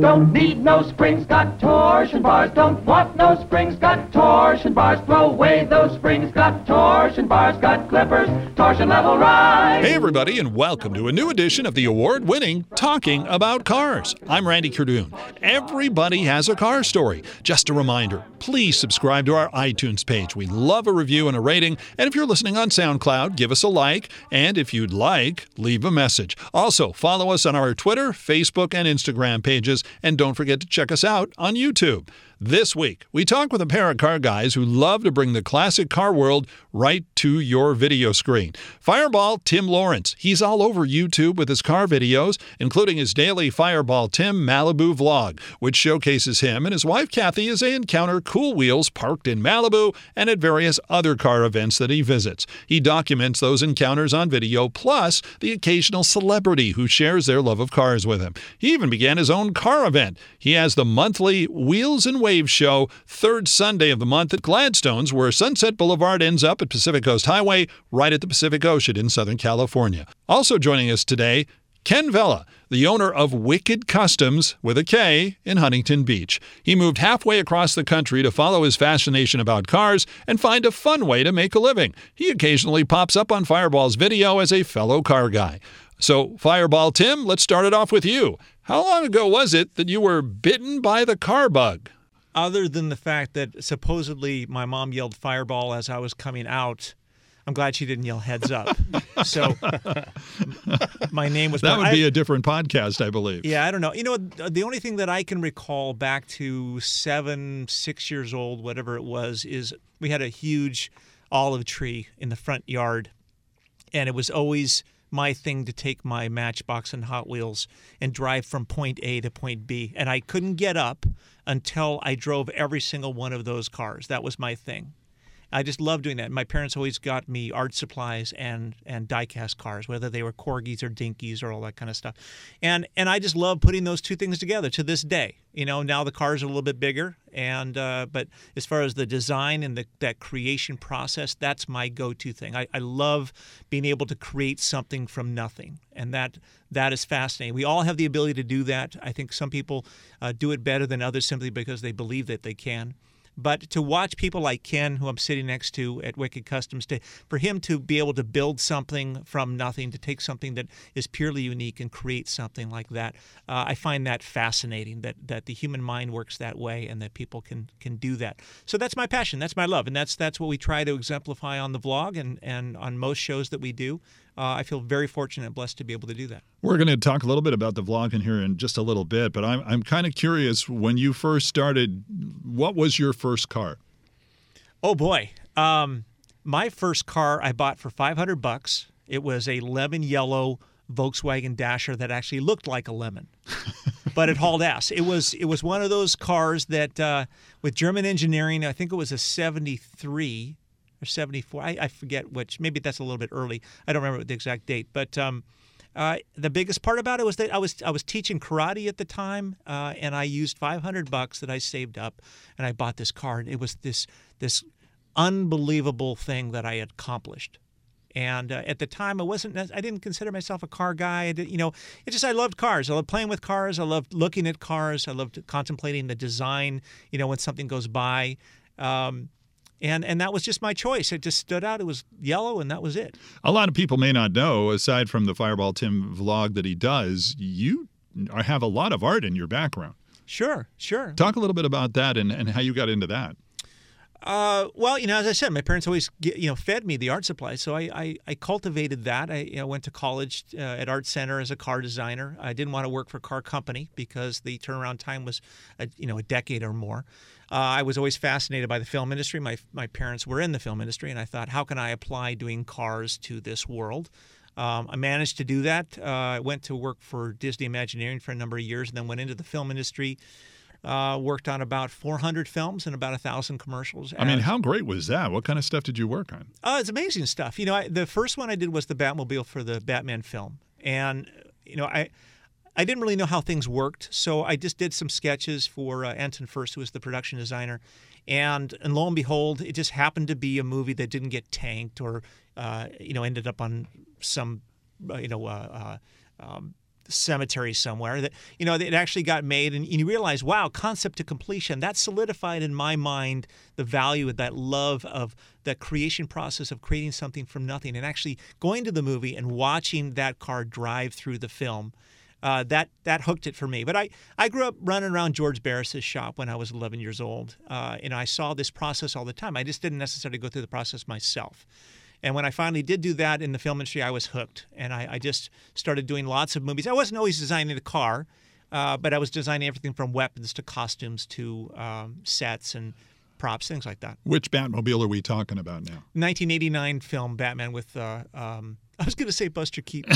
Don't need no springs, got torsion bars. Don't want no springs, got torsion bars. Throw away those springs, got torsion bars. Got clippers, torsion level rise. Hey, everybody, and welcome to a new edition of the award winning Talking About Cars. I'm Randy Cardoon. Everybody has a car story. Just a reminder please subscribe to our iTunes page. We love a review and a rating. And if you're listening on SoundCloud, give us a like. And if you'd like, leave a message. Also, follow us on our Twitter, Facebook, and Instagram pages. And don't forget to check us out on YouTube. This week, we talk with a pair of car guys who love to bring the classic car world right to your video screen. Fireball Tim Lawrence. He's all over YouTube with his car videos, including his daily Fireball Tim Malibu vlog, which showcases him and his wife Kathy as they encounter cool wheels parked in Malibu and at various other car events that he visits. He documents those encounters on video, plus the occasional celebrity who shares their love of cars with him. He even began his own car event. He has the monthly Wheels and Wave show, third Sunday of the month at Gladstone's, where Sunset Boulevard ends up at Pacific Coast Highway, right at the Pacific Ocean in Southern California. Also joining us today, Ken Vela, the owner of Wikd Kustoms with a K in Huntington Beach. He moved halfway across the country to follow his fascination about cars and find a fun way to make a living. He occasionally pops up on Fireball's video as a fellow car guy. So, Fireball Tim, let's start it off with you. How long ago was it that you were bitten by the car bug? Other than the fact that supposedly my mom yelled fireball as I was coming out. I'm glad she didn't yell heads up. so my name was. That would be a different podcast, I believe. yeah, I don't know. You know, what, the only thing that I can recall back to seven, six years old, whatever it was, is we had a huge olive tree in the front yard, and it was always my thing to take my Matchbox and Hot Wheels and drive from point A to point B. And I couldn't get up until I drove every single one of those cars. That was my thing. I just love doing that. My parents always got me art supplies and and diecast cars, whether they were corgis or dinkies or all that kind of stuff. And and I just love putting those two things together to this day. You know, now the cars are a little bit bigger, and uh, but as far as the design and the, that creation process, that's my go-to thing. I, I love being able to create something from nothing, and that that is fascinating. We all have the ability to do that. I think some people uh, do it better than others simply because they believe that they can. But to watch people like Ken, who I'm sitting next to at Wikd Kustoms, to, for him to be able to build something from nothing, to take something that is purely unique and create something like that, uh, I find that fascinating. That that the human mind works that way, and that people can can do that. So that's my passion. That's my love, and that's that's what we try to exemplify on the vlog and and on most shows that we do. Uh, I feel very fortunate and blessed to be able to do that. We're going to talk a little bit about the vlog in here in just a little bit, but I'm, I'm kind of curious when you first started, what was your first car? Oh boy. Um, my first car I bought for 500 bucks. It was a lemon yellow Volkswagen Dasher that actually looked like a lemon, but it hauled ass. It was it was one of those cars that uh, with German engineering. I think it was a 73 or 74. I, I forget which. Maybe that's a little bit early. I don't remember the exact date, but. Um, uh, the biggest part about it was that I was I was teaching karate at the time, uh, and I used 500 bucks that I saved up, and I bought this car. And it was this this unbelievable thing that I had accomplished. And uh, at the time, I wasn't. I didn't consider myself a car guy. I did, you know, it just I loved cars. I loved playing with cars. I loved looking at cars. I loved contemplating the design. You know, when something goes by. Um, and and that was just my choice. It just stood out. It was yellow, and that was it. A lot of people may not know, aside from the Fireball Tim vlog that he does, you have a lot of art in your background. Sure, sure. Talk a little bit about that and, and how you got into that. Uh, well, you know, as I said, my parents always you know fed me the art supplies, so I, I, I cultivated that. I you know, went to college uh, at Art Center as a car designer. I didn't want to work for a car company because the turnaround time was a, you know a decade or more. Uh, I was always fascinated by the film industry. My my parents were in the film industry, and I thought, how can I apply doing cars to this world? Um, I managed to do that. Uh, I went to work for Disney Imagineering for a number of years, and then went into the film industry. Uh, worked on about 400 films and about a thousand commercials. I mean, how great was that? What kind of stuff did you work on? Oh, it's amazing stuff. You know, I, the first one I did was the Batmobile for the Batman film, and you know, I I didn't really know how things worked, so I just did some sketches for uh, Anton Furst, who was the production designer, and and lo and behold, it just happened to be a movie that didn't get tanked or uh, you know ended up on some uh, you know uh, uh, um, cemetery somewhere that you know it actually got made and you realize wow concept to completion that solidified in my mind the value of that love of the creation process of creating something from nothing and actually going to the movie and watching that car drive through the film uh, that that hooked it for me. But I, I grew up running around George Barris's shop when I was 11 years old, uh, and I saw this process all the time. I just didn't necessarily go through the process myself. And when I finally did do that in the film industry, I was hooked, and I, I just started doing lots of movies. I wasn't always designing the car, uh, but I was designing everything from weapons to costumes to um, sets and props, things like that. Which Batmobile are we talking about now? 1989 film Batman with. Uh, um, I was going to say Buster Keaton,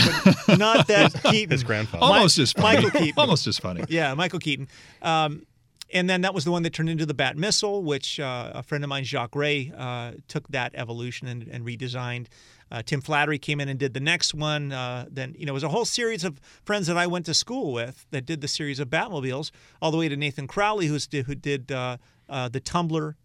but not that Keaton. His grandfather. Almost as funny. Michael Keaton. Almost as funny. Yeah, Michael Keaton. Um, and then that was the one that turned into the Bat Missile, which uh, a friend of mine, Jacques Ray, uh, took that evolution and, and redesigned. Uh, Tim Flattery came in and did the next one. Uh, then you know it was a whole series of friends that I went to school with that did the series of Batmobiles, all the way to Nathan Crowley, who's who did uh, uh, the Tumbler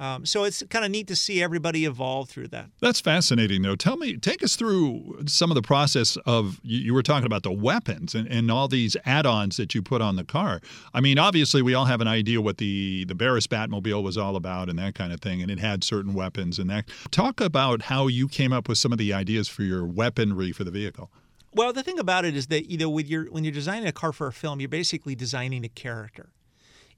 um, so it's kind of neat to see everybody evolve through that. That's fascinating, though. Tell me, take us through some of the process of you, you were talking about the weapons and, and all these add-ons that you put on the car. I mean, obviously, we all have an idea what the the Barris Batmobile was all about and that kind of thing, and it had certain weapons and that. Talk about how you came up with some of the ideas for your weaponry for the vehicle. Well, the thing about it is that you know, when you're when you're designing a car for a film, you're basically designing a character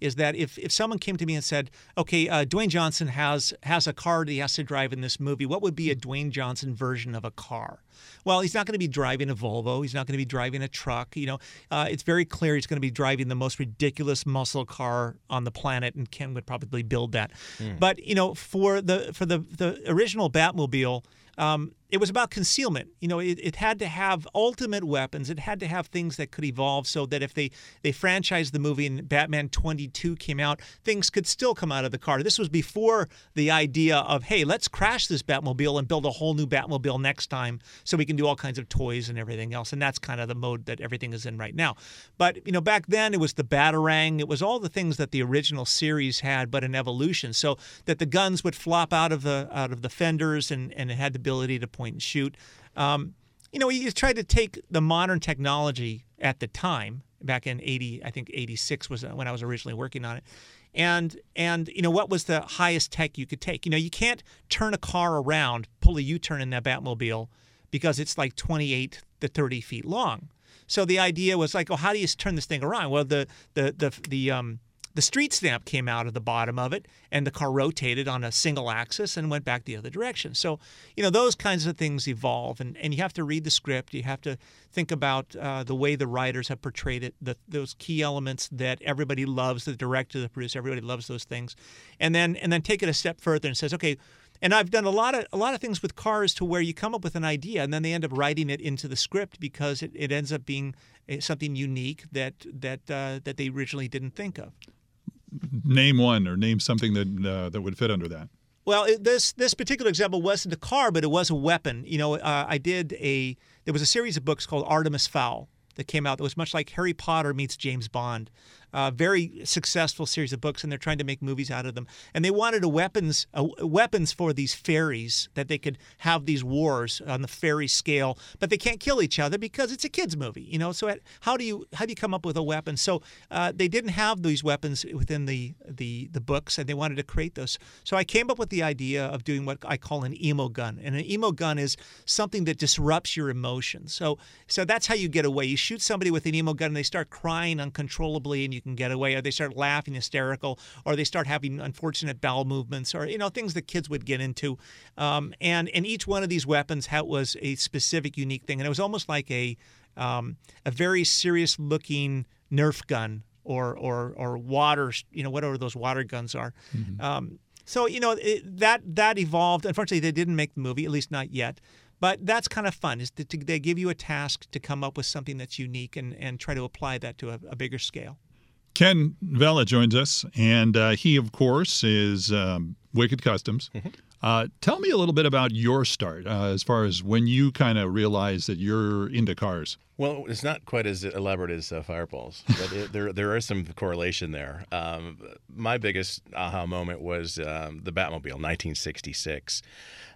is that if, if someone came to me and said, okay, uh, Dwayne Johnson has has a car that he has to drive in this movie, what would be a Dwayne Johnson version of a car? Well, he's not going to be driving a Volvo. He's not going to be driving a truck. You know, uh, it's very clear he's going to be driving the most ridiculous muscle car on the planet, and Ken would probably build that. Mm. But you know, for the for the the original Batmobile. Um, it was about concealment. You know, it, it, had to have ultimate weapons. It had to have things that could evolve so that if they, they franchised the movie and Batman 22 came out, things could still come out of the car. This was before the idea of, hey, let's crash this Batmobile and build a whole new Batmobile next time so we can do all kinds of toys and everything else. And that's kind of the mode that everything is in right now. But, you know, back then it was the Batarang. It was all the things that the original series had, but an evolution. So that the guns would flop out of the out of the fenders and, and it had the ability to point and shoot. Um, you know, he tried to take the modern technology at the time, back in 80, I think 86 was when I was originally working on it. And and you know what was the highest tech you could take? You know, you can't turn a car around, pull a U-turn in that Batmobile because it's like 28 to 30 feet long. So the idea was like, oh, how do you turn this thing around? Well, the the the the um the street stamp came out of the bottom of it, and the car rotated on a single axis and went back the other direction. So, you know, those kinds of things evolve, and, and you have to read the script. You have to think about uh, the way the writers have portrayed it, the, those key elements that everybody loves, the director, the producer, everybody loves those things, and then and then take it a step further and says, okay. And I've done a lot of a lot of things with cars to where you come up with an idea and then they end up writing it into the script because it, it ends up being eh, something unique that that uh, that they originally didn't think of name one or name something that uh, that would fit under that. Well, it, this this particular example wasn't a car, but it was a weapon. You know, uh, I did a there was a series of books called Artemis Fowl that came out that was much like Harry Potter meets James Bond uh, very successful series of books, and they're trying to make movies out of them. And they wanted a weapons a, weapons for these fairies that they could have these wars on the fairy scale, but they can't kill each other because it's a kids movie, you know. So how do you how do you come up with a weapon? So uh, they didn't have these weapons within the the the books, and they wanted to create those. So I came up with the idea of doing what I call an emo gun, and an emo gun is something that disrupts your emotions. So so that's how you get away. You shoot somebody with an emo gun, and they start crying uncontrollably, and you can get away, or they start laughing hysterical, or they start having unfortunate bowel movements, or you know things that kids would get into. Um, and and each one of these weapons was a specific, unique thing, and it was almost like a um, a very serious looking Nerf gun or or or water, you know, whatever those water guns are. Mm-hmm. Um, so you know it, that that evolved. Unfortunately, they didn't make the movie, at least not yet. But that's kind of fun. Is to, to, they give you a task to come up with something that's unique and, and try to apply that to a, a bigger scale. Ken Vela joins us, and uh, he, of course, is um, Wikd Kustoms. Mm-hmm. Uh, tell me a little bit about your start uh, as far as when you kind of realized that you're into cars. Well, it's not quite as elaborate as uh, Fireballs, but it, there there is some correlation there. Um, my biggest aha moment was um, the Batmobile, 1966,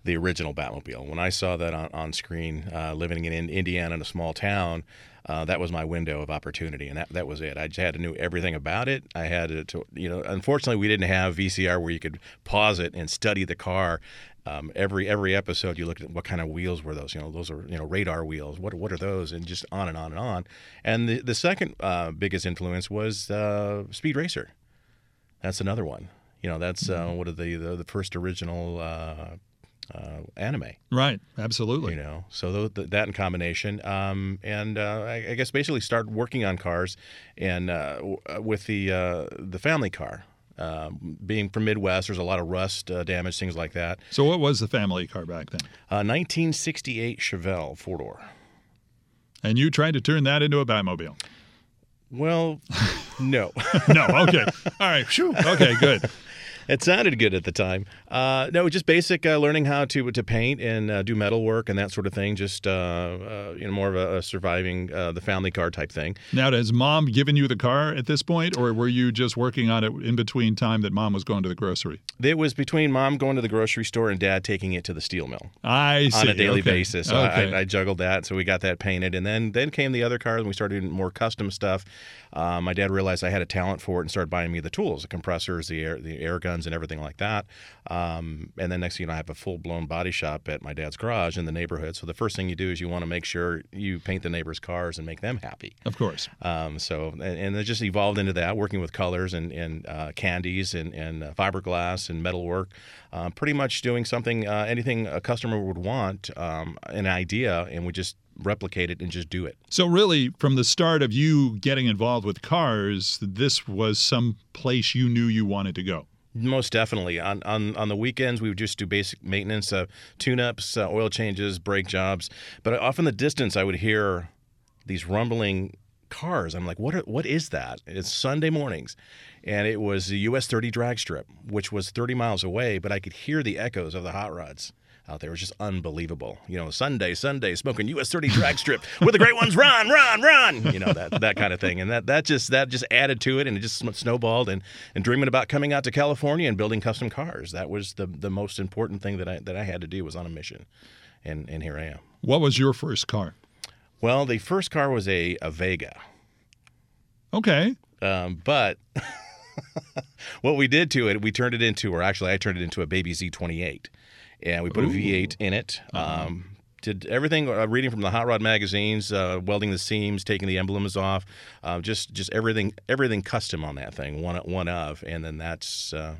the original Batmobile. When I saw that on, on screen, uh, living in Indiana in a small town, uh, that was my window of opportunity, and that, that was it. I just had to know everything about it. I had to, you know, unfortunately, we didn't have VCR where you could pause it and study the car. Um, every every episode, you looked at what kind of wheels were those. You know, those are you know radar wheels. What what are those? And just on and on and on. And the the second uh, biggest influence was uh, Speed Racer. That's another one. You know, that's uh, what are the, the the first original uh, anime. Right, absolutely. You know, so th- that in combination, um, and uh, I, I, guess basically start working on cars, and uh, w- uh, with the uh, the family car. Um, being from Midwest, there's a lot of rust uh, damage, things like that. So, what was the family car back then? 1968 Chevelle four door. And you tried to turn that into a Batmobile. Well, no. no. Okay. All right. Whew. Okay. Good it sounded good at the time. Uh, no, just basic uh, learning how to to paint and uh, do metal work and that sort of thing. Just uh, uh, you know, more of a, a surviving uh, the family car type thing. Now, has mom given you the car at this point, or were you just working on it in between time that mom was going to the grocery? It was between mom going to the grocery store and dad taking it to the steel mill. I see. On a daily okay. basis. So okay. I, I, juggled that, so we got that painted, and then then came the other cars, and we started doing more custom stuff. My dad realized I had a talent for it and started buying me the tools, the compressors, the air the air guns, and everything like that. Um, and then next thing you know, I have a full blown body shop at my dad's garage in the neighborhood. So the first thing you do is you want to make sure you paint the neighbors' cars and make them happy. Of course. Um, so and, and, it just evolved into that, working with colors and, and uh, candies and, and uh, fiberglass and metalwork. Uh, pretty much doing something, uh, anything a customer would want, um, an idea, and we just replicate it and just do it. So really, from the start of you getting involved with cars, this was some place you knew you wanted to go. Most definitely. On, on on the weekends, we would just do basic maintenance, uh, tune-ups, uh, oil changes, brake jobs. But off in the distance, I would hear these rumbling cars. I'm like, what? Are, what is that? It's Sunday mornings, and it was the US 30 drag strip, which was 30 miles away, but I could hear the echoes of the hot rods out there. It was just unbelievable. You know, Sunday, Sunday, smoking US 30 drag strip with the great ones run, run, run. You know that that kind of thing, and that that just that just added to it, and it just snowballed. And and dreaming about coming out to California and building custom cars. That was the the most important thing that I that I had to do was on a mission, and and here I am. What was your first car? Well, the first car was a a Vega. Okay. Um, but. what we did to it, we turned it into, or actually, I turned it into a baby Z28 and we put Ooh. a V8 in it. Uh-huh. Um, did everything uh, reading from the hot rod magazines, uh, welding the seams, taking the emblems off, uh, just just everything everything custom on that thing, one one of, and then that's. Uh,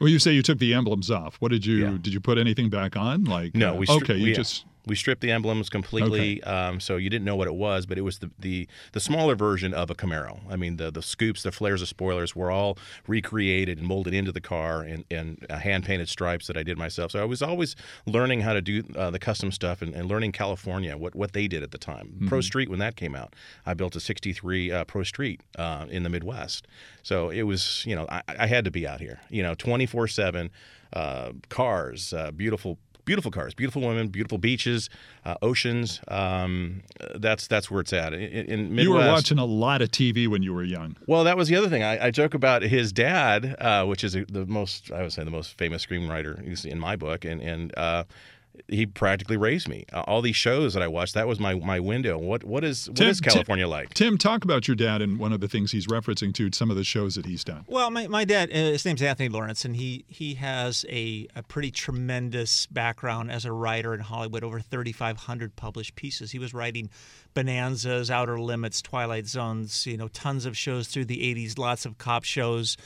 well, you say you took the emblems off. What did you yeah. did you put anything back on? Like no, we stri- okay, you we, just we stripped the emblems completely, okay. um, so you didn't know what it was, but it was the, the, the smaller version of a Camaro. I mean, the the scoops, the flares, the spoilers were all recreated and molded into the car, and and uh, hand painted stripes that I did myself. So I was always learning how to do uh, the custom stuff and, and, learning California what what they did at the time. Mm-hmm. Pro Street when that came out, I built a '63 uh, Pro Street uh, in the Midwest. So it was you know I, I had to be out here, you know, 24 seven. Uh, cars, uh, beautiful beautiful cars, beautiful women, beautiful beaches, uh, oceans. Um, that's that's where it's at. In, in Midwest, you were watching a lot of TV when you were young. Well, that was the other thing. I, I joke about his dad, uh, which is the most I would say the most famous screenwriter in my book, and and uh, he practically raised me. Uh, all these shows that I watched, that was my my window. What what is what Tim, is California Tim, like? Tim, talk about your dad and one of the things he's referencing to some of the shows that he's done. Well, my, my dad, uh, his name's Anthony Lawrence, and he he has a, a pretty tremendous background as a writer in Hollywood. Over 3,500 published pieces. He was writing Bonanzas, Outer Limits, Twilight Zones. You know, tons of shows through the 80s, lots of cop shows.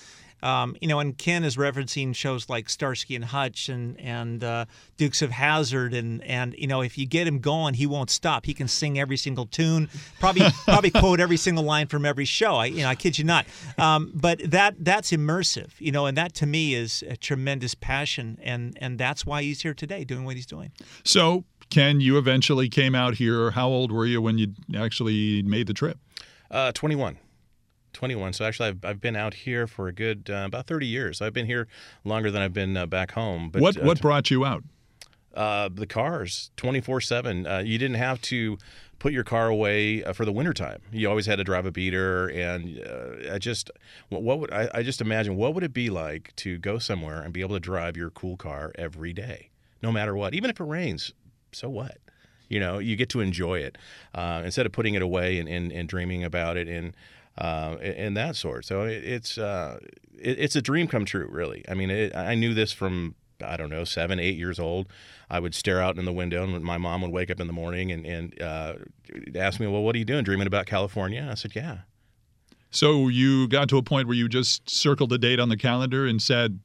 Um, you know, and Ken is referencing shows like Starsky and Hutch and and uh, Dukes of Hazzard, and and you know, if you get him going, he won't stop. He can sing every single tune, probably probably quote every single line from every show. I you know, I kid you not. Um, but that that's immersive, you know, and that to me is a tremendous passion, and and that's why he's here today doing what he's doing. So. Ken, you eventually came out here. How old were you when you actually made the trip? Uh, 21. 21. So actually, I've, I've been out here for a good uh, about 30 years. I've been here longer than I've been uh, back home. But what uh, what brought you out? Uh, the cars, 24 seven. Uh, you didn't have to put your car away uh, for the wintertime. You always had to drive a beater, and uh, I just what, what would I, I just imagine what would it be like to go somewhere and be able to drive your cool car every day, no matter what, even if it rains. So what? You know, you get to enjoy it uh, instead of putting it away and, and, and dreaming about it and uh, and that sort. So it, it's uh, it, it's a dream come true, really. I mean, it, I knew this from I don't know, seven, eight years old. I would stare out in the window, and my mom would wake up in the morning and, and uh, ask me, "Well, what are you doing? Dreaming about California?" And I said, "Yeah." So you got to a point where you just circled the date on the calendar and said,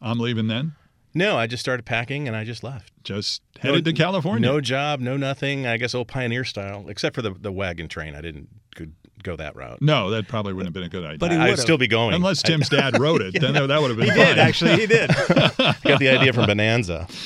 "I'm leaving." Then No, I just started packing and I just left. just headed to California. No job, no nothing. I guess old pioneer style, except for the the wagon train. I didn't could go that route. No, that probably wouldn't have been a good idea. But he I'd still be going. Unless Tim's dad wrote it, then that would have been He fine. did actually. He did. Got the idea from Bonanza.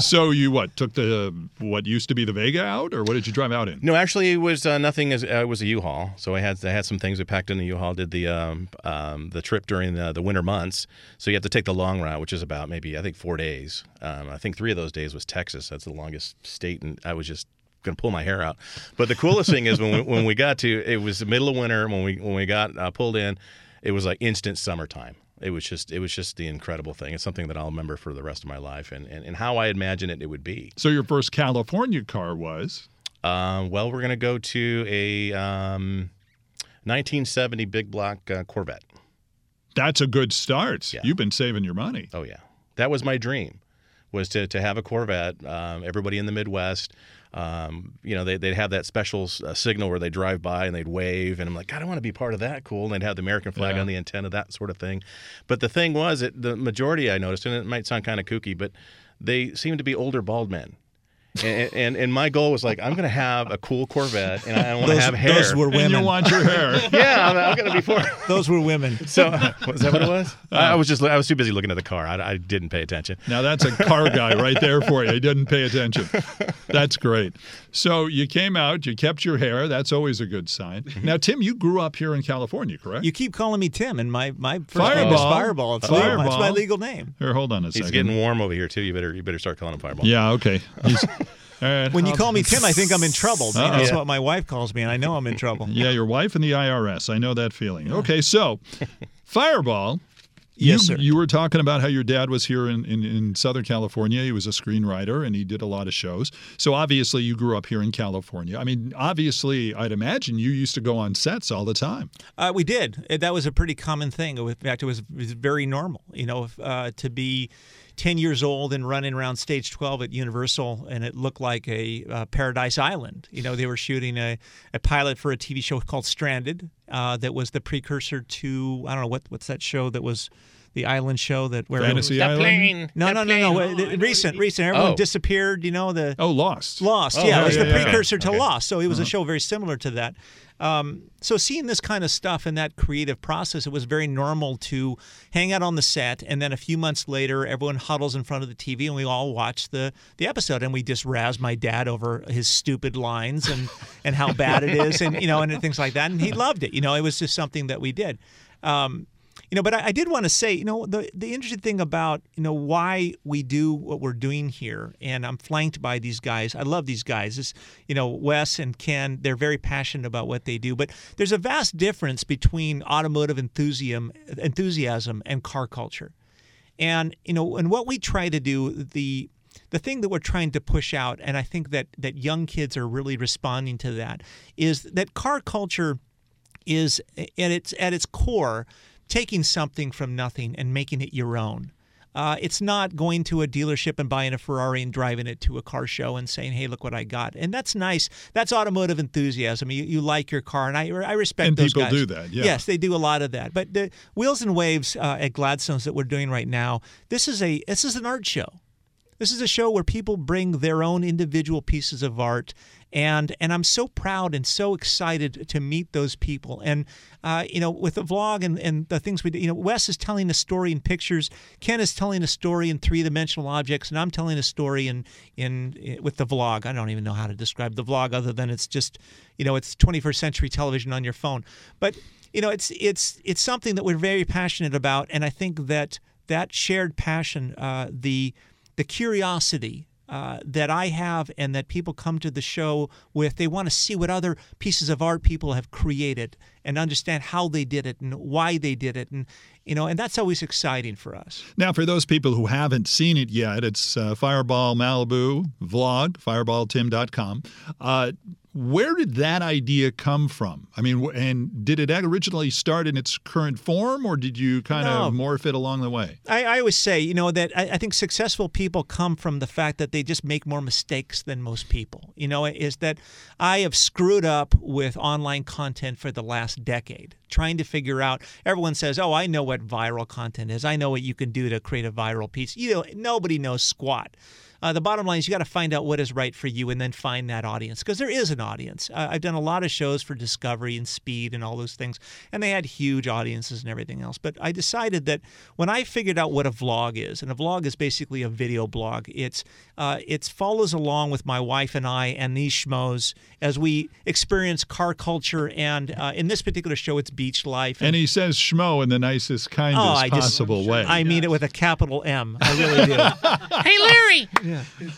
So you what took the what used to be the Vega out, or what did you drive out in? No, actually, it was uh, nothing. As uh, it was a U-Haul, so I had I had some things we packed in the U-Haul. Did the um, um, the trip during the, the winter months, so you have to take the long route, which is about maybe I think four days. Um, I think three of those days was Texas. That's the longest state, and I was just going to pull my hair out. But the coolest thing is when we, when we got to it was the middle of winter when we when we got uh, pulled in, it was like instant summertime. It was just it was just the incredible thing. It's something that I'll remember for the rest of my life, and and, and how I imagine it it would be. So your first California car was Um, well, we're going to go to a um, 1970 big block uh, Corvette. that's a good start. Yeah. You've been saving your money. Oh yeah, that was my dream, was to to have a Corvette. Um, everybody in the Midwest, um, you know, they, they'd have that special uh, signal where they drive by and they'd wave, and I'm like, God, I want to be part of that. Cool, and they'd have the American flag Yeah. on the antenna, that sort of thing. But the thing was, it, the majority I noticed, and it might sound kind of kooky, but they seemed to be older bald men. And, and and my goal was like I'm gonna have a cool Corvette and I want to have hair. those were And you want your hair. yeah, I'm, I'm gonna be for. Those were women. So was that what it was? I, I was just I was too busy looking at the car. I, I didn't pay attention. Now that's a car guy right there for you. He didn't pay attention. That's great. So you came out, you kept your hair. That's always a good sign. Mm-hmm. Now, Tim, you grew up here in California, correct? You keep calling me Tim, and my my first name is Fireball. Fireball. It's, legal. it's my legal name. here, hold on a He's second. getting warm over here too. You better you better start calling him Fireball. yeah, okay. Right, When you I'll- call me Tim, I think I'm in trouble. Know, That's what my wife calls me, and I know I'm in trouble. Yeah, your wife and the IRS. I know that feeling. Okay, so Fireball. Yes, you, sir. You were talking about how your dad was here in, in, in Southern California. He was a screenwriter and he did a lot of shows. So obviously, you grew up here in California. I mean, obviously, I'd imagine you used to go on sets all the time. Uh, we did. Uh, That was a pretty common thing. In fact, it was, it was very normal. You know, if, uh, to be 10 years old and running around stage 12 at Universal, and it looked like a uh, Paradise Island. You know, they were shooting a, a pilot for a TV show called Stranded uh, that was the precursor to, I don't know, what what's that show that was the island show that where Fantasy Island. No, no, no, no. uh, recent, recent. Everyone Oh. disappeared. You know the Oh, Lost. Lost. Oh, yeah, yeah, it was yeah, the yeah. precursor to Okay. Lost. So it Uh-huh. was a show very similar to that. Um, so seeing this kind of stuff in that creative process, it was very normal to hang out on the set, and then a few months later, everyone huddles in front of the TV, and we all watch the the episode, and we just razz my dad over his stupid lines and and how bad it is, and you know, and things like that, and he loved it. You know, it was just something that we did. Um, you know, but I, I did want to say, you know, the the interesting thing about you know why we do what we're doing here, and I'm flanked by these guys. I love these guys. You know, Wes and Ken, they're very passionate about what they do. But there's a vast difference between automotive enthusiasm, enthusiasm and car culture. And you know, and what we try to do, the the thing that we're trying to push out, and I think that that young kids are really responding to that, is that car culture is at its at its core taking something from nothing and making it your own. Uh, it's not going to a dealership and buying a Ferrari and driving it to a car show and saying, "Hey, look what I got." And that's nice. That's automotive enthusiasm. You, you like your car, and I I respect And those people guys. do that, yeah. Yes, they do a lot of that. But the Wheels and Waves uh, at Gladstone's that we're doing right now, this is a this is an art show. This is a show where people bring their own individual pieces of art, and and I'm so proud and so excited to meet those people. And uh, you know, with the vlog and, and the things we do, you know, Wes is telling a story in pictures, Ken is telling a story in three dimensional objects, and I'm telling a story in in with the vlog. I don't even know how to describe the vlog other than it's just, you know, it's 21st century television on your phone. But you know, it's it's it's something that we're very passionate about, and I think that that shared passion, uh, the the curiosity uh, that I have and that people come to the show with. They want to see what other pieces of art people have created and understand how they did it and why they did it, and you know, and that's always exciting for us. Now, for those people who haven't seen it yet, it's uh, Fireball Malibu vlog, fireballtim.com. Uh, where did that idea come from? I mean, and did it originally start in its current form, or did you kind No. of morph it along the way? I, I always say, you know, that I, I think successful people come from the fact that they just make more mistakes than most people. You know, is that I have screwed up with online content for the last decade, trying to figure out. Everyone says, "Oh, I know what viral content is. I know what you can do to create a viral piece." You know, nobody knows squat. Uh, the bottom line is you got to find out what is right for you and then find that audience because there is an audience. Uh, I've done a lot of shows for Discovery and Speed and all those things, and they had huge audiences and everything else. But I decided that when I figured out what a vlog is, and a vlog is basically a video blog, it's uh, it follows along with my wife and I and these schmoes as we experience car culture. And uh, in this particular show, it's beach life. And he says schmo in the nicest, kindest Oh, I just- possible way. I mean it with a capital M. I really do. Hey, Larry.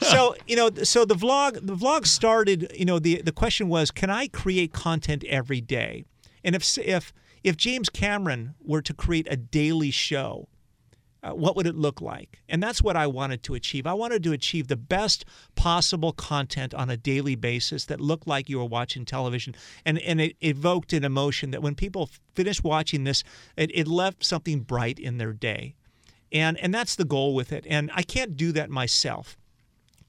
so you know so the vlog the vlog started you know the the question was can i create content every day? And if if if james cameron were to create a daily show uh, what would it look like? And that's what i wanted to achieve. I wanted to achieve the best possible content on a daily basis that looked like you were watching television. And and it evoked an emotion that when people finished watching this it, it left something bright in their day. And and that's the goal with it. And i can't do that myself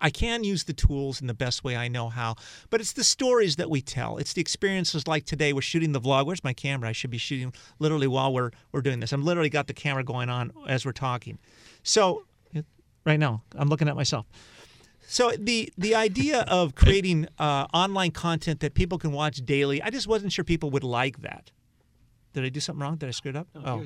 I can use the tools in the best way I know how, but it's the stories that we tell. It's the experiences like today. We're shooting the vlog. Where's my camera? I should be shooting literally while we're we're doing this. I'm literally got the camera going on as we're talking. So right now, I'm looking at myself. So the the idea of creating uh, online content that people can watch daily, I just wasn't sure people would like that. Did I do something wrong? Did I screw it up? Oh,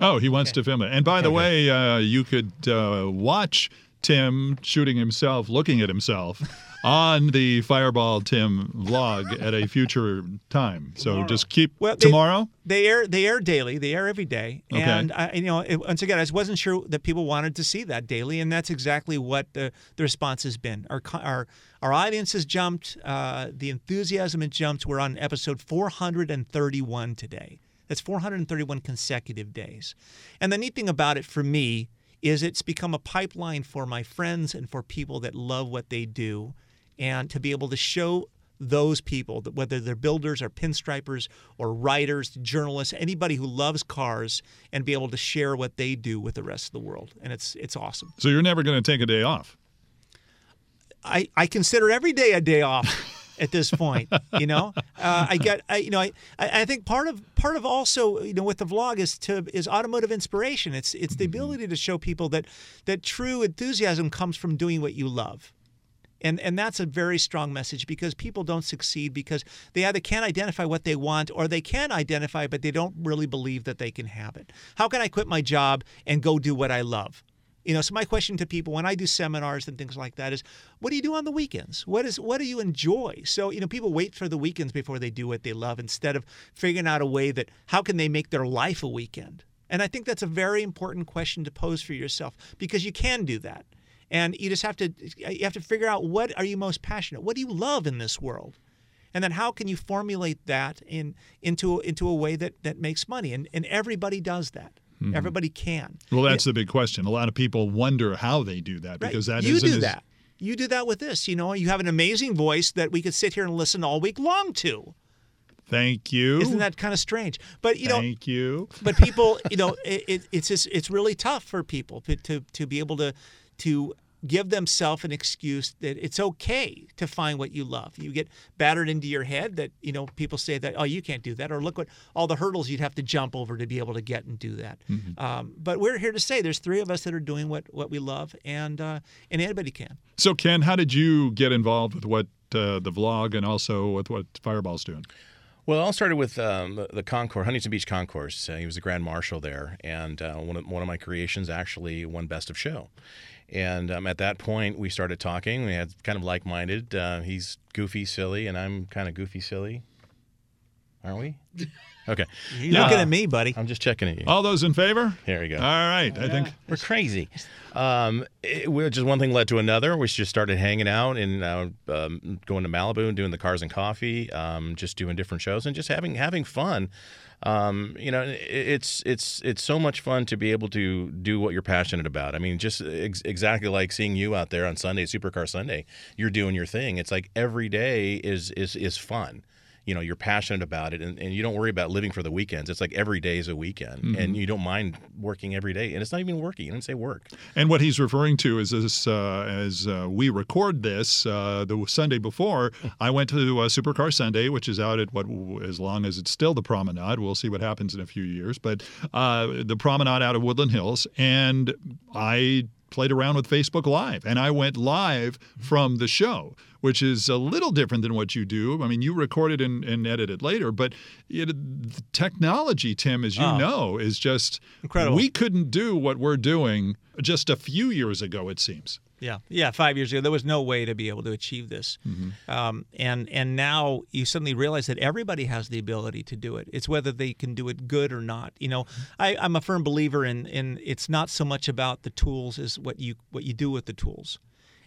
Oh, he wants to film it. And by the way, uh, you could uh, watch Tim shooting himself, looking at himself, on the Fireball Tim vlog at a future time. So just keep Well, they- tomorrow. They air they air daily. They air every day. Okay. And I, you know, it, once again, I just wasn't sure that people wanted to see that daily, and that's exactly what the, the response has been. Our our our audience has jumped. Uh, the enthusiasm has jumped. We're on episode 431 today. That's 431 consecutive days. And the neat thing about it for me is it's become a pipeline for my friends and for people that love what they do. And to be able to show those people that whether they're builders or pinstripers or writers journalists anybody who loves cars and be able to share what they do with the rest of the world. And it's it's awesome. So you're never going to take a day off. i i consider every day a day off at this point you know uh, i get I, you know I, I I think part of part of also you know with the vlog is to is automotive inspiration it's it's the ability to show people that that true enthusiasm comes from doing what you love and and that's a very strong message because people don't succeed because they either can't identify what they want or they can identify but they don't really believe that they can have it. How can I quit my job and go do what I love? You know, so my question to people when I do seminars and things like that is, what do you do on the weekends? What is what do you enjoy? So, you know, people wait for the weekends before they do what they love instead of figuring out a way that how can they make their life a weekend? And I think that's a very important question to pose for yourself because you can do that and you just have to you have to figure out what are you most passionate what do you love in this world and then how can you formulate that in into into a way that that makes money and and everybody does that Mm-hmm. everybody can Well, that's the big question. A lot of people wonder how they do that Right. because that you do as- that you do that with this you know you have an amazing voice that we could sit here and listen all week long to Thank you. isn't that kind of strange but you know Thank you. but people, you know, it, it, it's just, it's really tough for people to, to to be able to to give themselves an excuse that it's okay to find what you love. You get battered into your head that you know people say that oh you can't do that or look what all the hurdles you'd have to jump over to be able to get and do that. Um, but we're here to say there's three of us that are doing what what we love and uh, and anybody can. So, Ken, how did you get involved with what uh, the vlog and also with what Fireball's doing? Well, it all started with um, the, the concourse, Huntington Beach Concours. Uh, he was the grand marshal there, and uh, one of one of my creations actually won best of show. And um, at that point, we started talking. We had kind of like-minded. Uh, he's goofy, silly, and I'm kind of goofy, silly. Aren't we? Okay. You're looking at me, buddy. I'm just checking at you. All those in favor? Here we go. All right. I think We're crazy. Um, it, we- just one thing led to another. We just started hanging out and uh, um, going to Malibu and doing the cars and coffee, um, just doing different shows and just having having fun. Um, you know, it's it's it's so much fun to be able to do what you're passionate about. I mean, just ex- exactly like seeing you out there on Sunday, Supercar Sunday. You're doing your thing. It's like every day is is is fun you know you're passionate about it and, and you don't worry about living for the weekends. It's like every day is a weekend and you don't mind working every day and it's not even working. You don't say work. And what he's referring to is this: uh, as uh, we record this, uh, the Sunday before, I went to uh, Supercar Sunday, which is out at what, as long as it's still the Promenade. We'll see what happens in a few years, but uh, the Promenade out of Woodland Hills, and I played around with Facebook Live, and I went live from the show. Which is a little different than what you do. I mean, you record it and, and edit it later, but it, the technology, Tim, as you Oh. know, is just Incredible. We couldn't do what we're doing just a few years ago, it seems. Yeah, yeah. Five years ago, there was no way to be able to achieve this, um, and and now you suddenly realize that everybody has the ability to do it. It's whether they can do it good or not. You know, I, I'm a firm believer in in it's not so much about the tools as what you what you do with the tools.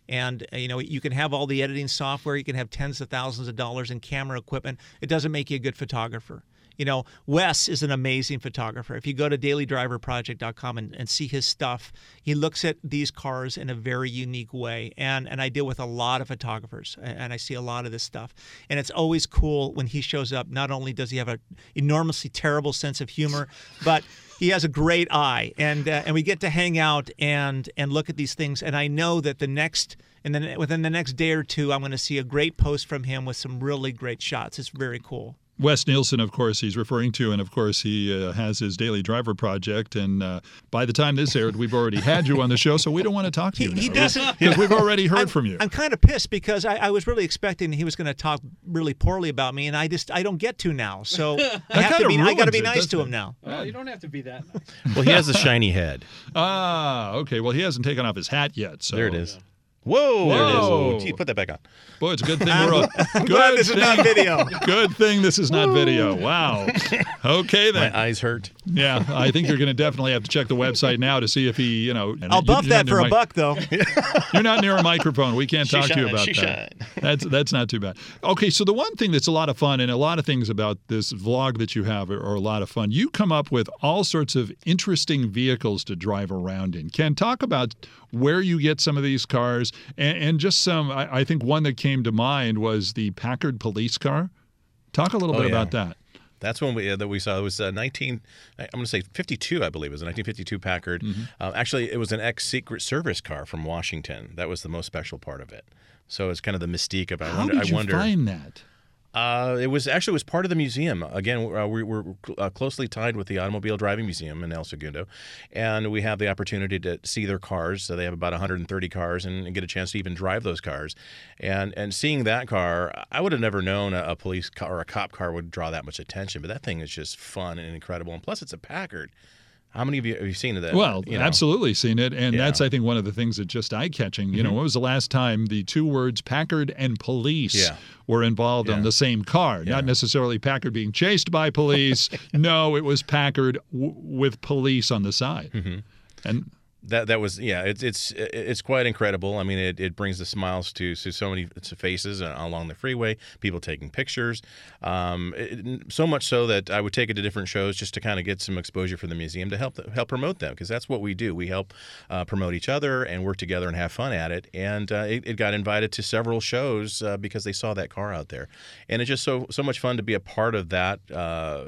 And uh, you know, you can have all the editing software, you can have tens of thousands of dollars in camera equipment. It doesn't make you a good photographer. You know, Wes is an amazing photographer. If you go to dailydriverproject.com and, and see his stuff, he looks at these cars in a very unique way. And and I deal with a lot of photographers, and I see a lot of this stuff. And it's always cool when he shows up. Not only does he have an enormously terrible sense of humor, but he has a great eye, and uh, and we get to hang out and and look at these things. And I know that the next and then within the next day or two, I'm going to see a great post from him with some really great shots. It's very cool. Wes Nielsen, of course, he's referring to, and of course, he uh, has his daily driver project. And uh, by the time this aired, we've already had you on the show, so we don't want to talk to He, you he now, doesn't. because we've already heard I'm, from you. I'm kind of pissed because I, I was really expecting he was going to talk really poorly about me, and I just I don't get to now. So I have to be I got to ruins be it, nice to him it? now. Well, you don't have to be that nice. well he has a shiny head ah, okay. Well, he hasn't taken off his hat yet, so there it is whoa, there it is oh, gee, put that back on Boy, it's a good thing we're on. Good glad this is not video. Good thing this is not video. Wow. Okay then. my eyes hurt Yeah, I think you're going to definitely have to check the website now to see if he, you know. I'll buff you're that for a mi- buck, though. You're not near a microphone. We can't She talk to you about she that. shine. That's that's not too bad. Okay, so the one thing that's a lot of fun, and a lot of things about this vlog that you have are, are a lot of fun. You come up with all sorts of interesting vehicles to drive around in. Ken, talk about where you get some of these cars, and, and just some. I, I think one that came to mind was the Packard police car. Talk a little Oh, bit yeah. about that. That's when we uh, that we saw. It was uh, 19. I'm going to say 52, I believe. It was a 1952 Packard. Mm-hmm. Uh, actually, it was an ex Secret Service car from Washington. That was the most special part of it. So it's kind of the mystique of. I How wonder. did I you wonder. find that? Uh, it was actually it was part of the museum. Again, uh, we were uh, closely tied with the Automobile Driving Museum in El Segundo, and we have the opportunity to see their cars. So they have about 130 cars, and, and get a chance to even drive those cars. And and seeing that car, I would have never known a, a police car or a cop car would draw that much attention. But that thing is just fun and incredible. And plus, it's a Packard. How many of you have you seen that? Well, you know? absolutely seen it, and Yeah. Mm-hmm. that's I think one of the things that just eye catching. You know, when was the last time the two words Packard and police Yeah. were involved on the same car? Yeah. Not necessarily Packard being chased by police. no, it was Packard w- with police on the side, Mm-hmm. and that that was yeah it's it's it's quite incredible. I mean it, it brings the smiles to, to so many faces along the freeway people taking pictures. Um, it, so much so that i would take it to different shows just to kind of get some exposure for the museum to help help promote them because that's what we do. We help uh, promote each other and work together and have fun at it. And uh, it, it got invited to several shows uh, because they saw that car out there. And it's just so so much fun to be a part of that uh,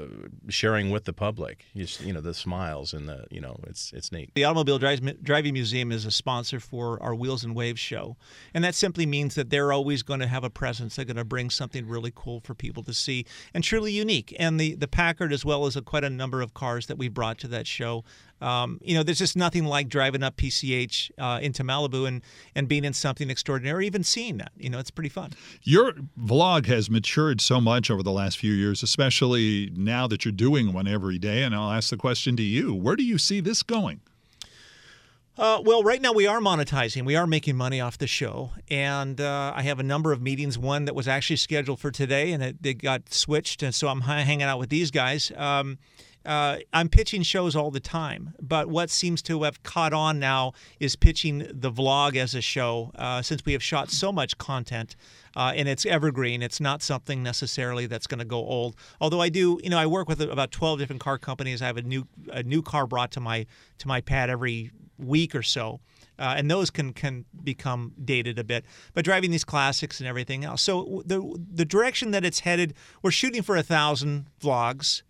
sharing with the public just you know the smiles and the you know it's it's neat. The Automobile Drives- Driving Museum is a sponsor for our Wheels and Waves show. And that simply means that they're always going to have a presence. They're going to bring something really cool for people to see and truly unique. And the, the Packard, as well as a, quite a number of cars that we brought to that show. Um, you know, there's just nothing like driving up PCH uh, into Malibu and, and being in something extraordinary, or even seeing that. You know, it's pretty fun. your vlog has matured so much over the last few years, especially now that you're doing one every day. And I'll ask the question to you: Where do you see this going? Uh, well, right now we are monetizing. We are making money off the show, and uh, I have a number of meetings. One that was actually scheduled for today, and it, it got switched, and so I'm hanging out with these guys. Um, uh, I'm pitching shows all the time, but what seems to have caught on now is pitching the vlog as a show. Uh, since we have shot so much content, uh, and it's evergreen, it's not something necessarily that's going to go old. Although I do, you know, I work with about 12 different car companies. I have a new a new car brought to my to my pad every week or so. Uh, and those can can become dated a bit. But driving these classics and everything else. So the the direction that it's headed, we're shooting for a thousand vlogs.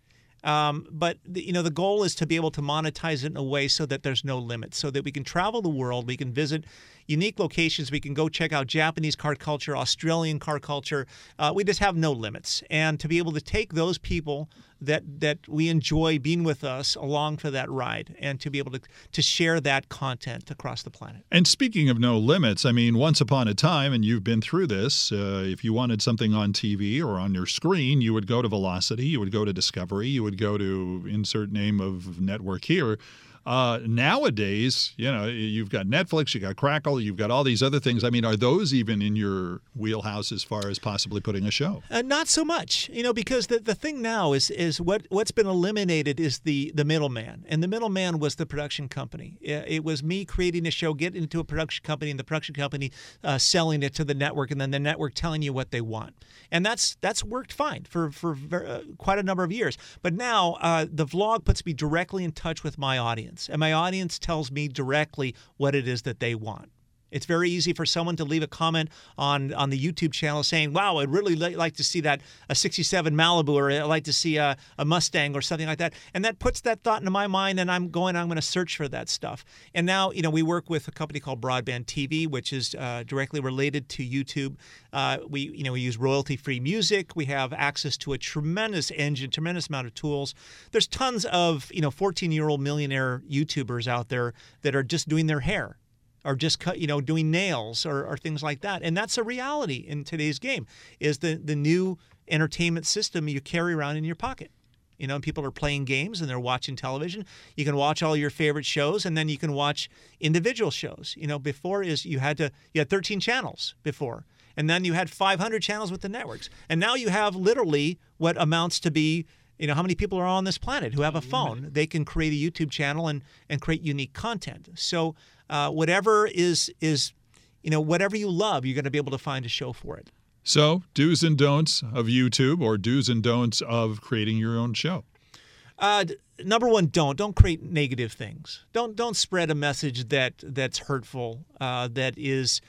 Um, but the, you know the goal is to be able to monetize it in a way so that there's no limit, so that we can travel the world, we can visit unique locations, we can go check out Japanese car culture, Australian car culture. Uh, we just have no limits, and to be able to take those people that that we enjoy being with us along for that ride, and to be able to to share that content across the planet. And speaking of no limits, I mean, once upon a time, and you've been through this. Uh, if you wanted something on TV or on your screen, you would go to Velocity, you would go to Discovery, you would go to insert name of network here. Uh, nowadays, you know, you've got Netflix, you've got Crackle, you've got all these other things. I mean, are those even in your wheelhouse as far as possibly putting a show? Uh, not so much, you know, because the, the thing now is is what what's been eliminated is the the middleman, and the middleman was the production company. It was me creating a show, getting into a production company, and the production company uh, selling it to the network, and then the network telling you what they want, and that's that's worked fine for for uh, quite a number of years. But now uh, the vlog puts me directly in touch with my audience audience, and my audience tells me directly what it is that they want. It's very easy for someone to leave a comment on, on the YouTube channel saying, "Wow, I'd really li- like to see that a '67 Malibu, or I'd like to see a, a Mustang, or something like that." And that puts that thought into my mind, and I'm going, I'm going to search for that stuff. And now, you know, we work with a company called Broadband TV, which is uh, directly related to YouTube. Uh, we, you know, we use royalty-free music. We have access to a tremendous engine, tremendous amount of tools. There's tons of, you know, 14-year-old millionaire YouTubers out there that are just doing their hair or just cut, you know, doing nails or, or things like that. And that's a reality in today's game is the, the new entertainment system you carry around in your pocket. You know, people are playing games and they're watching television. You can watch all your favorite shows and then you can watch individual shows. You know, before is you had to you had 13 channels before. And then you had 500 channels with the networks. And now you have literally what amounts to be you know how many people are on this planet who have a mm-hmm. phone they can create a youtube channel and and create unique content so uh, whatever is is you know whatever you love, you're going to be able to find a show for it. So do's and don'ts of YouTube, or do's and don'ts of creating your own show. Uh, number one, don't don't create negative things. Don't don't spread a message that that's hurtful. Uh, that is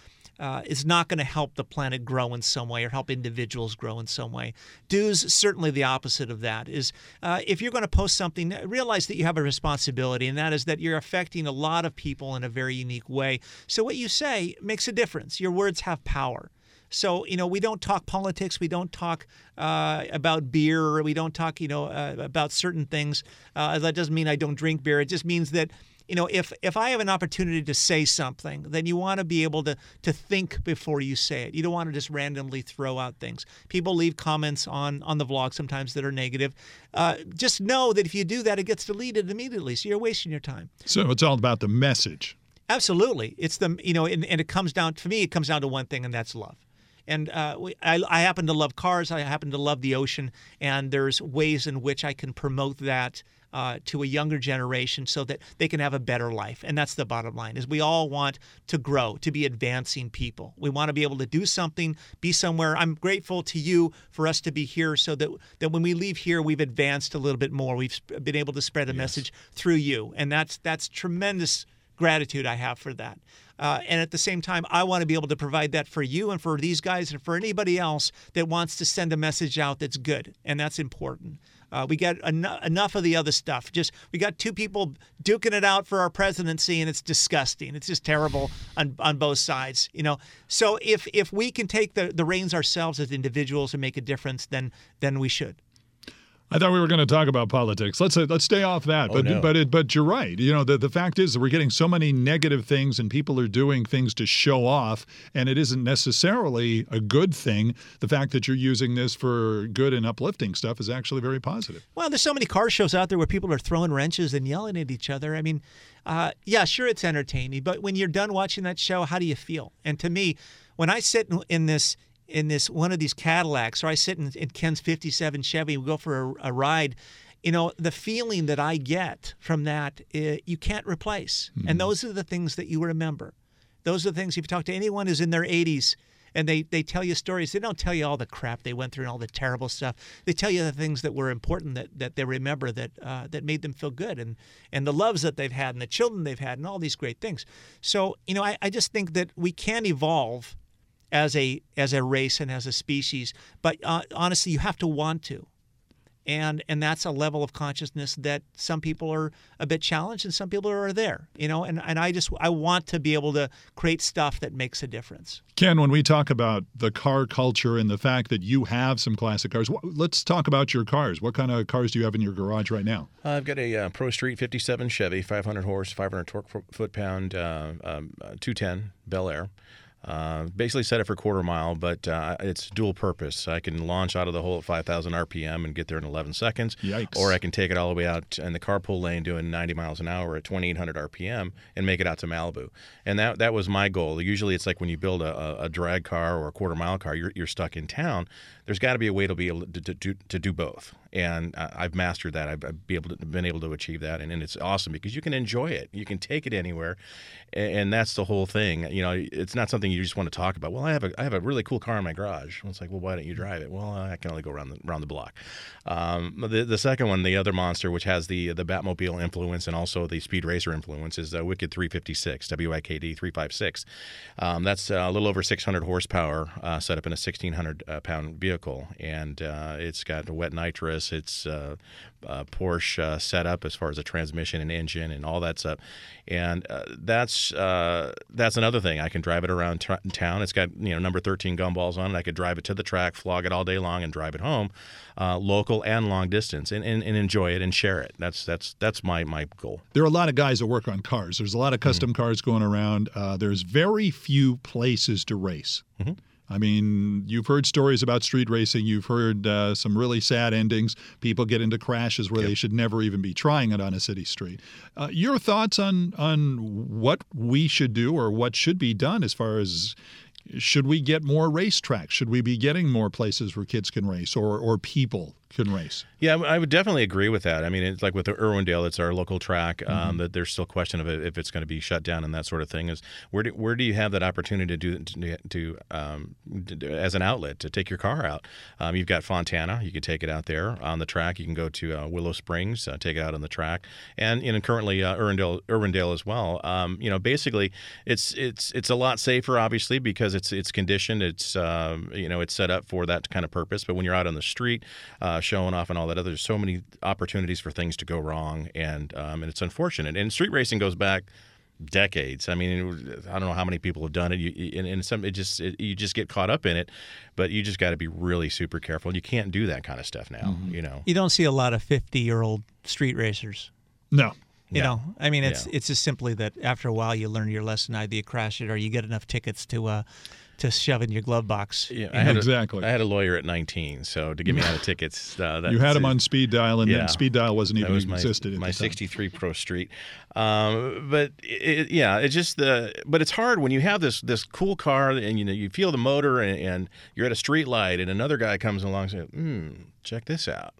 uh, is not going to help the planet grow in some way or help individuals grow in some way. Do's certainly the opposite of that. Is uh, if you're going to post something, realize that you have a responsibility, and that is that you're affecting a lot of people in a very unique way. So what you say makes a difference. Your words have power. So, you know, we don't talk politics. We don't talk uh, about beer. We don't talk, you know, uh, about certain things. Uh, that doesn't mean I don't drink beer. It just means that you know, if if I have an opportunity to say something, then you want to be able to to think before you say it. You don't want to just randomly throw out things. People leave comments on on the vlog sometimes that are negative. Uh, just know that if you do that, it gets deleted immediately. So you're wasting your time. So it's all about the message. Absolutely, it's the you know, and, and it comes down for me. It comes down to one thing, and that's love. And uh, I, I, happen to love cars. I happen to love the ocean, and there's ways in which I can promote that uh, to a younger generation so that they can have a better life. And that's the bottom line: is we all want to grow, to be advancing people. We want to be able to do something, be somewhere. I'm grateful to you for us to be here, so that that when we leave here, we've advanced a little bit more. We've been able to spread a yes. message through you, and that's that's tremendous gratitude I have for that. Uh, and at the same time, I want to be able to provide that for you and for these guys and for anybody else that wants to send a message out that's good. And that's important. Uh, we got en- enough of the other stuff. Just we got two people duking it out for our presidency, and it's disgusting. It's just terrible on, on both sides, you know. So if if we can take the, the reins ourselves as individuals and make a difference, then then we should. I thought we were going to talk about politics. Let's uh, let's stay off that. Oh, but no. but it, but you're right. You know the the fact is that we're getting so many negative things, and people are doing things to show off, and it isn't necessarily a good thing. The fact that you're using this for good and uplifting stuff is actually very positive. Well, there's so many car shows out there where people are throwing wrenches and yelling at each other. I mean, uh, yeah, sure, it's entertaining, but when you're done watching that show, how do you feel? And to me, when I sit in, in this in this one of these Cadillacs, or I sit in, in Ken's '57 Chevy, we go for a, a ride. You know, the feeling that I get from that, uh, you can't replace. And those are the things that you remember. Those are the things. If you talk to anyone who's in their 80s and they, they tell you stories, they don't tell you all the crap they went through and all the terrible stuff. They tell you the things that were important that, that they remember that uh, that made them feel good and and the loves that they've had and the children they've had and all these great things. So you know, I, I just think that we can evolve as a as a race and as a species, but uh, honestly, you have to want to and and that's a level of consciousness that some people are a bit challenged and some people are there you know and, and i just i want to be able to create stuff that makes a difference Ken, when we talk about the car culture and the fact that you have some classic cars, wh- let's talk about your cars. What kind of cars do you have in your garage right now? Uh, I've got a uh, Pro Street 57 Chevy, 500 horse, 500 torque foot pound, uh, um, uh, 210 Bel Air. Uh, basically set it for quarter mile, but uh, it's dual purpose. I can launch out of the hole at 5,000 RPM and get there in 11 seconds. Yikes. Or I can take it all the way out in the carpool lane doing 90 miles an hour at 2,800 RPM and make it out to Malibu. And that that was my goal. Usually it's like when you build a, a, drag car or a quarter mile car, you're, you're stuck in town. There's got to be a way to be able to, to, to, to do both. And uh, I've mastered that. I've, be able to, been able to achieve that. And, and it's awesome because you can enjoy it. You can take it anywhere. And, and that's the whole thing. You know, it's not something you just want to talk about. Well, I have a, I have a really cool car in my garage. Well, it's like, well, why don't you drive it? Well, I can only go around the, around the block. Um, the, the second one, the other monster, which has the the Batmobile influence and also the Speed Racer influence, is the Wicked 356, WIKD 356. Um, that's a little over 600 horsepower, uh, set up in a 1,600 uh, pound vehicle, and uh, it's got wet nitrous. It's uh, uh, Porsche uh, setup as far as a transmission and engine and all that stuff, and uh, that's uh, that's another thing. I can drive it around t- town. It's got you know number 13 gumballs on it. I could drive it to the track, flog it all day long, and drive it home, uh, local and long distance, and, and, and enjoy it and share it. That's that's that's my my goal. There are a lot of guys that work on cars. There's a lot of custom cars going around. Uh, there's very few places to race. I mean, you've heard stories about street racing. You've heard uh, some really sad endings. People get into crashes where they should never even be trying it on a city street. Uh, your thoughts on on what we should do or what should be done as far as should we get more racetracks? Should we be getting more places where kids can race or or people can race? Yeah, I would definitely agree with that. I mean, it's like with the Irwindale, it's our local track. Um, that there's still question of if it's going to be shut down and that sort of thing. Is where do where do you have that opportunity to do to, to, um, to as an outlet to take your car out? Um, you've got Fontana, you can take it out there on the track. You can go to uh, Willow Springs, uh, take it out on the track, and you know currently uh, Irwindale Irwindale as well. Um, you know, basically, it's it's it's a lot safer, obviously, because it's it's conditioned. It's um, you know it's set up for that kind of purpose. But when you're out on the street, uh, showing off and all that other, there's so many opportunities for things to go wrong, and um, and it's unfortunate. And street racing goes back decades. I mean, I don't know how many people have done it. You, you- and, and some, it just it, you just get caught up in it, but you just got to be really super careful. You can't do that kind of stuff now. You know. you don't see a lot of 50 year old street racers No. you Yeah. know i mean it's Yeah. it's just simply that after a while you learn your lesson either you crash it or you get enough tickets to uh to shove in your glove box Yeah, you I had Exactly. A, I had a lawyer at 19, so to get me out of tickets, uh, that, You had them on speed dial, and Yeah. then speed dial wasn't even was my, existed at my the time. 63 Pro Street. Um, but it, yeah, it's just the but it's hard when you have this this cool car and you know you feel the motor and, and you're at a street light and another guy comes along and says, "Hmm, check this out."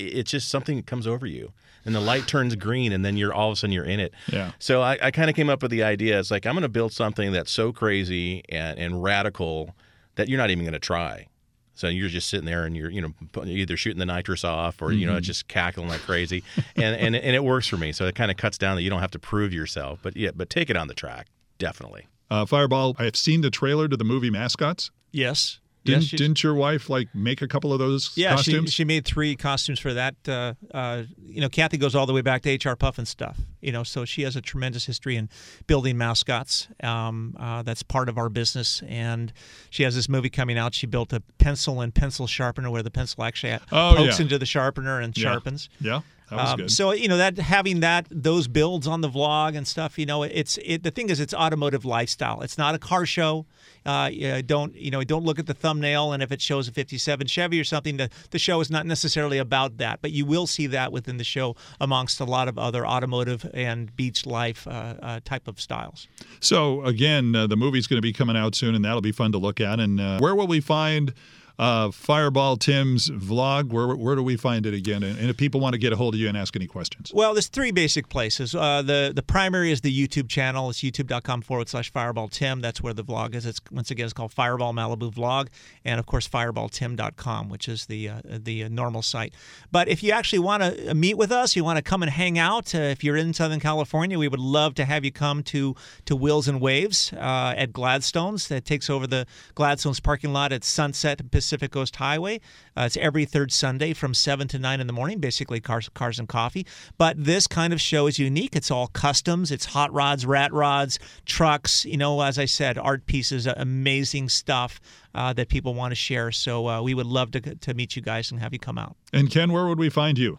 It- It's just something that comes over you, and the light turns green, and then you're all of a sudden you're in it. Yeah. So I, I kind of came up with the idea. It's like I'm going to build something that's so crazy and, and radical that you're not even going to try. So you're just sitting there and you're you know either shooting the nitrous off or you know it's just cackling like crazy, and and and it works for me. So it kind of cuts down that you don't have to prove yourself, but yeah, but take it on the track definitely. Uh, Fireball, I have seen the trailer to the movie Mascots. yes Didn't, Yes, didn't your wife like make a couple of those Yeah, she, costumes? she made three costumes for that. Uh, uh, you know, Kathy goes all the way back to H.R. Pufnstuf. You know, so she has a tremendous history in building mascots. Um, uh, that's part of our business, and she has this movie coming out. She built a pencil and pencil sharpener where the pencil actually Oh, pokes yeah. into the sharpener and Yeah. sharpens. yeah, that was Um, good. So you know that having that those builds on the vlog and stuff, you know, it's it. The thing is, it's automotive lifestyle. It's not a car show. Uh, yeah, don't you know? Don't look at the thumbnail, and if it shows a '57 Chevy or something, the the show is not necessarily about that. But you will see that within the show amongst a lot of other automotive and beach life uh, uh, type of styles. So again, uh, the movie's going to be coming out soon, and that'll be fun to look at. And uh, where will we find uh, Fireball Tim's vlog? Where where do we find it again? And, and if people want to get a hold of you and ask any questions, Well, there's three basic places. Uh, the the primary is the YouTube channel. It's youtube.com forward slash Fireball Tim. That's where the vlog is. It's once again it's called Fireball Malibu Vlog, and of course fireballtim.com, which is the uh, the uh, normal site. But if you actually want to meet with us, you want to come and hang out. Uh, if you're in Southern California, we would love to have you come to to Wheels and Waves uh, at Gladstone's. That takes over the Gladstone's parking lot at Sunset and Pacific Coast Highway. Uh, it's every third Sunday from seven to nine in the morning. Basically, cars, cars and coffee. But this kind of show is unique. It's all customs. It's hot rods, rat rods, trucks. You know, as I said, art pieces, uh, amazing stuff uh, that people want to share. So uh, we would love to to meet you guys and have you come out. and Ken, where would we find you?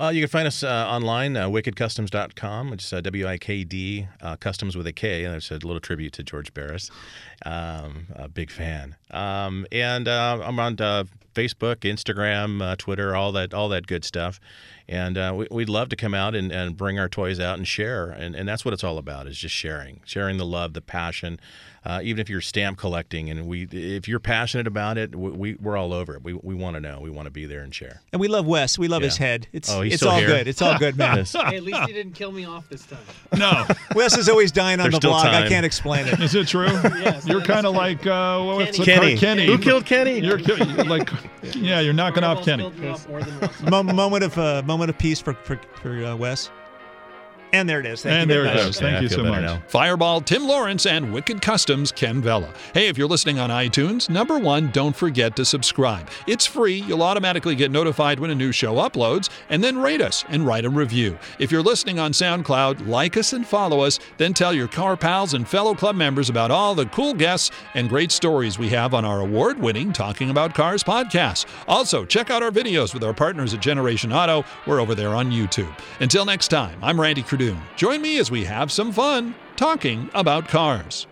Uh, you can find us uh, online, uh, wickedcustoms.com, which is uh, W I K D, uh, customs with a K. And That's a little tribute to George Barris. Um, a big fan. Um, and uh, I'm on uh, Facebook, Instagram, Twitter, all that, all that good stuff. And we, we'd love to come out and, and bring our toys out and share. And, and that's what it's all about is just sharing, sharing the love, the passion. Uh, even if you're stamp collecting and we, if you're passionate about it, we, we, we're all over it. We, we want to know. We want to be there and share. And we love Wes. We love his head. It's Oh, he's it's all here? good. It's all good, man. Hey, at least he didn't kill me off this time. No, Wes is always dying on There's the blog vlog. I can't explain it. is it true? Yes, You're kind of like uh, what's Kenny. car- Kenny. Who killed Kenny? You're ki- like, yeah, you're knocking off Kenny. killed me off more than moment of uh, moment of peace for for, for uh, Wes. And there it is. Thank And you there very it goes. Thank I you so much. now. Fireball, Tim Lawrence, and Wikd Kustoms, Ken Vela. Hey, if you're listening on iTunes, number one, don't forget to subscribe. It's free. You'll automatically get notified when a new show uploads, and then rate us and write a review. If you're listening on SoundCloud, like us and follow us, then tell your car pals and fellow club members about all the cool guests and great stories we have on our award winning Talking About Cars podcast. Also, check out our videos with our partners at Generation Auto. We're over there on YouTube. Until next time, I'm Randy Cardoon. Join me as we have some fun talking about cars.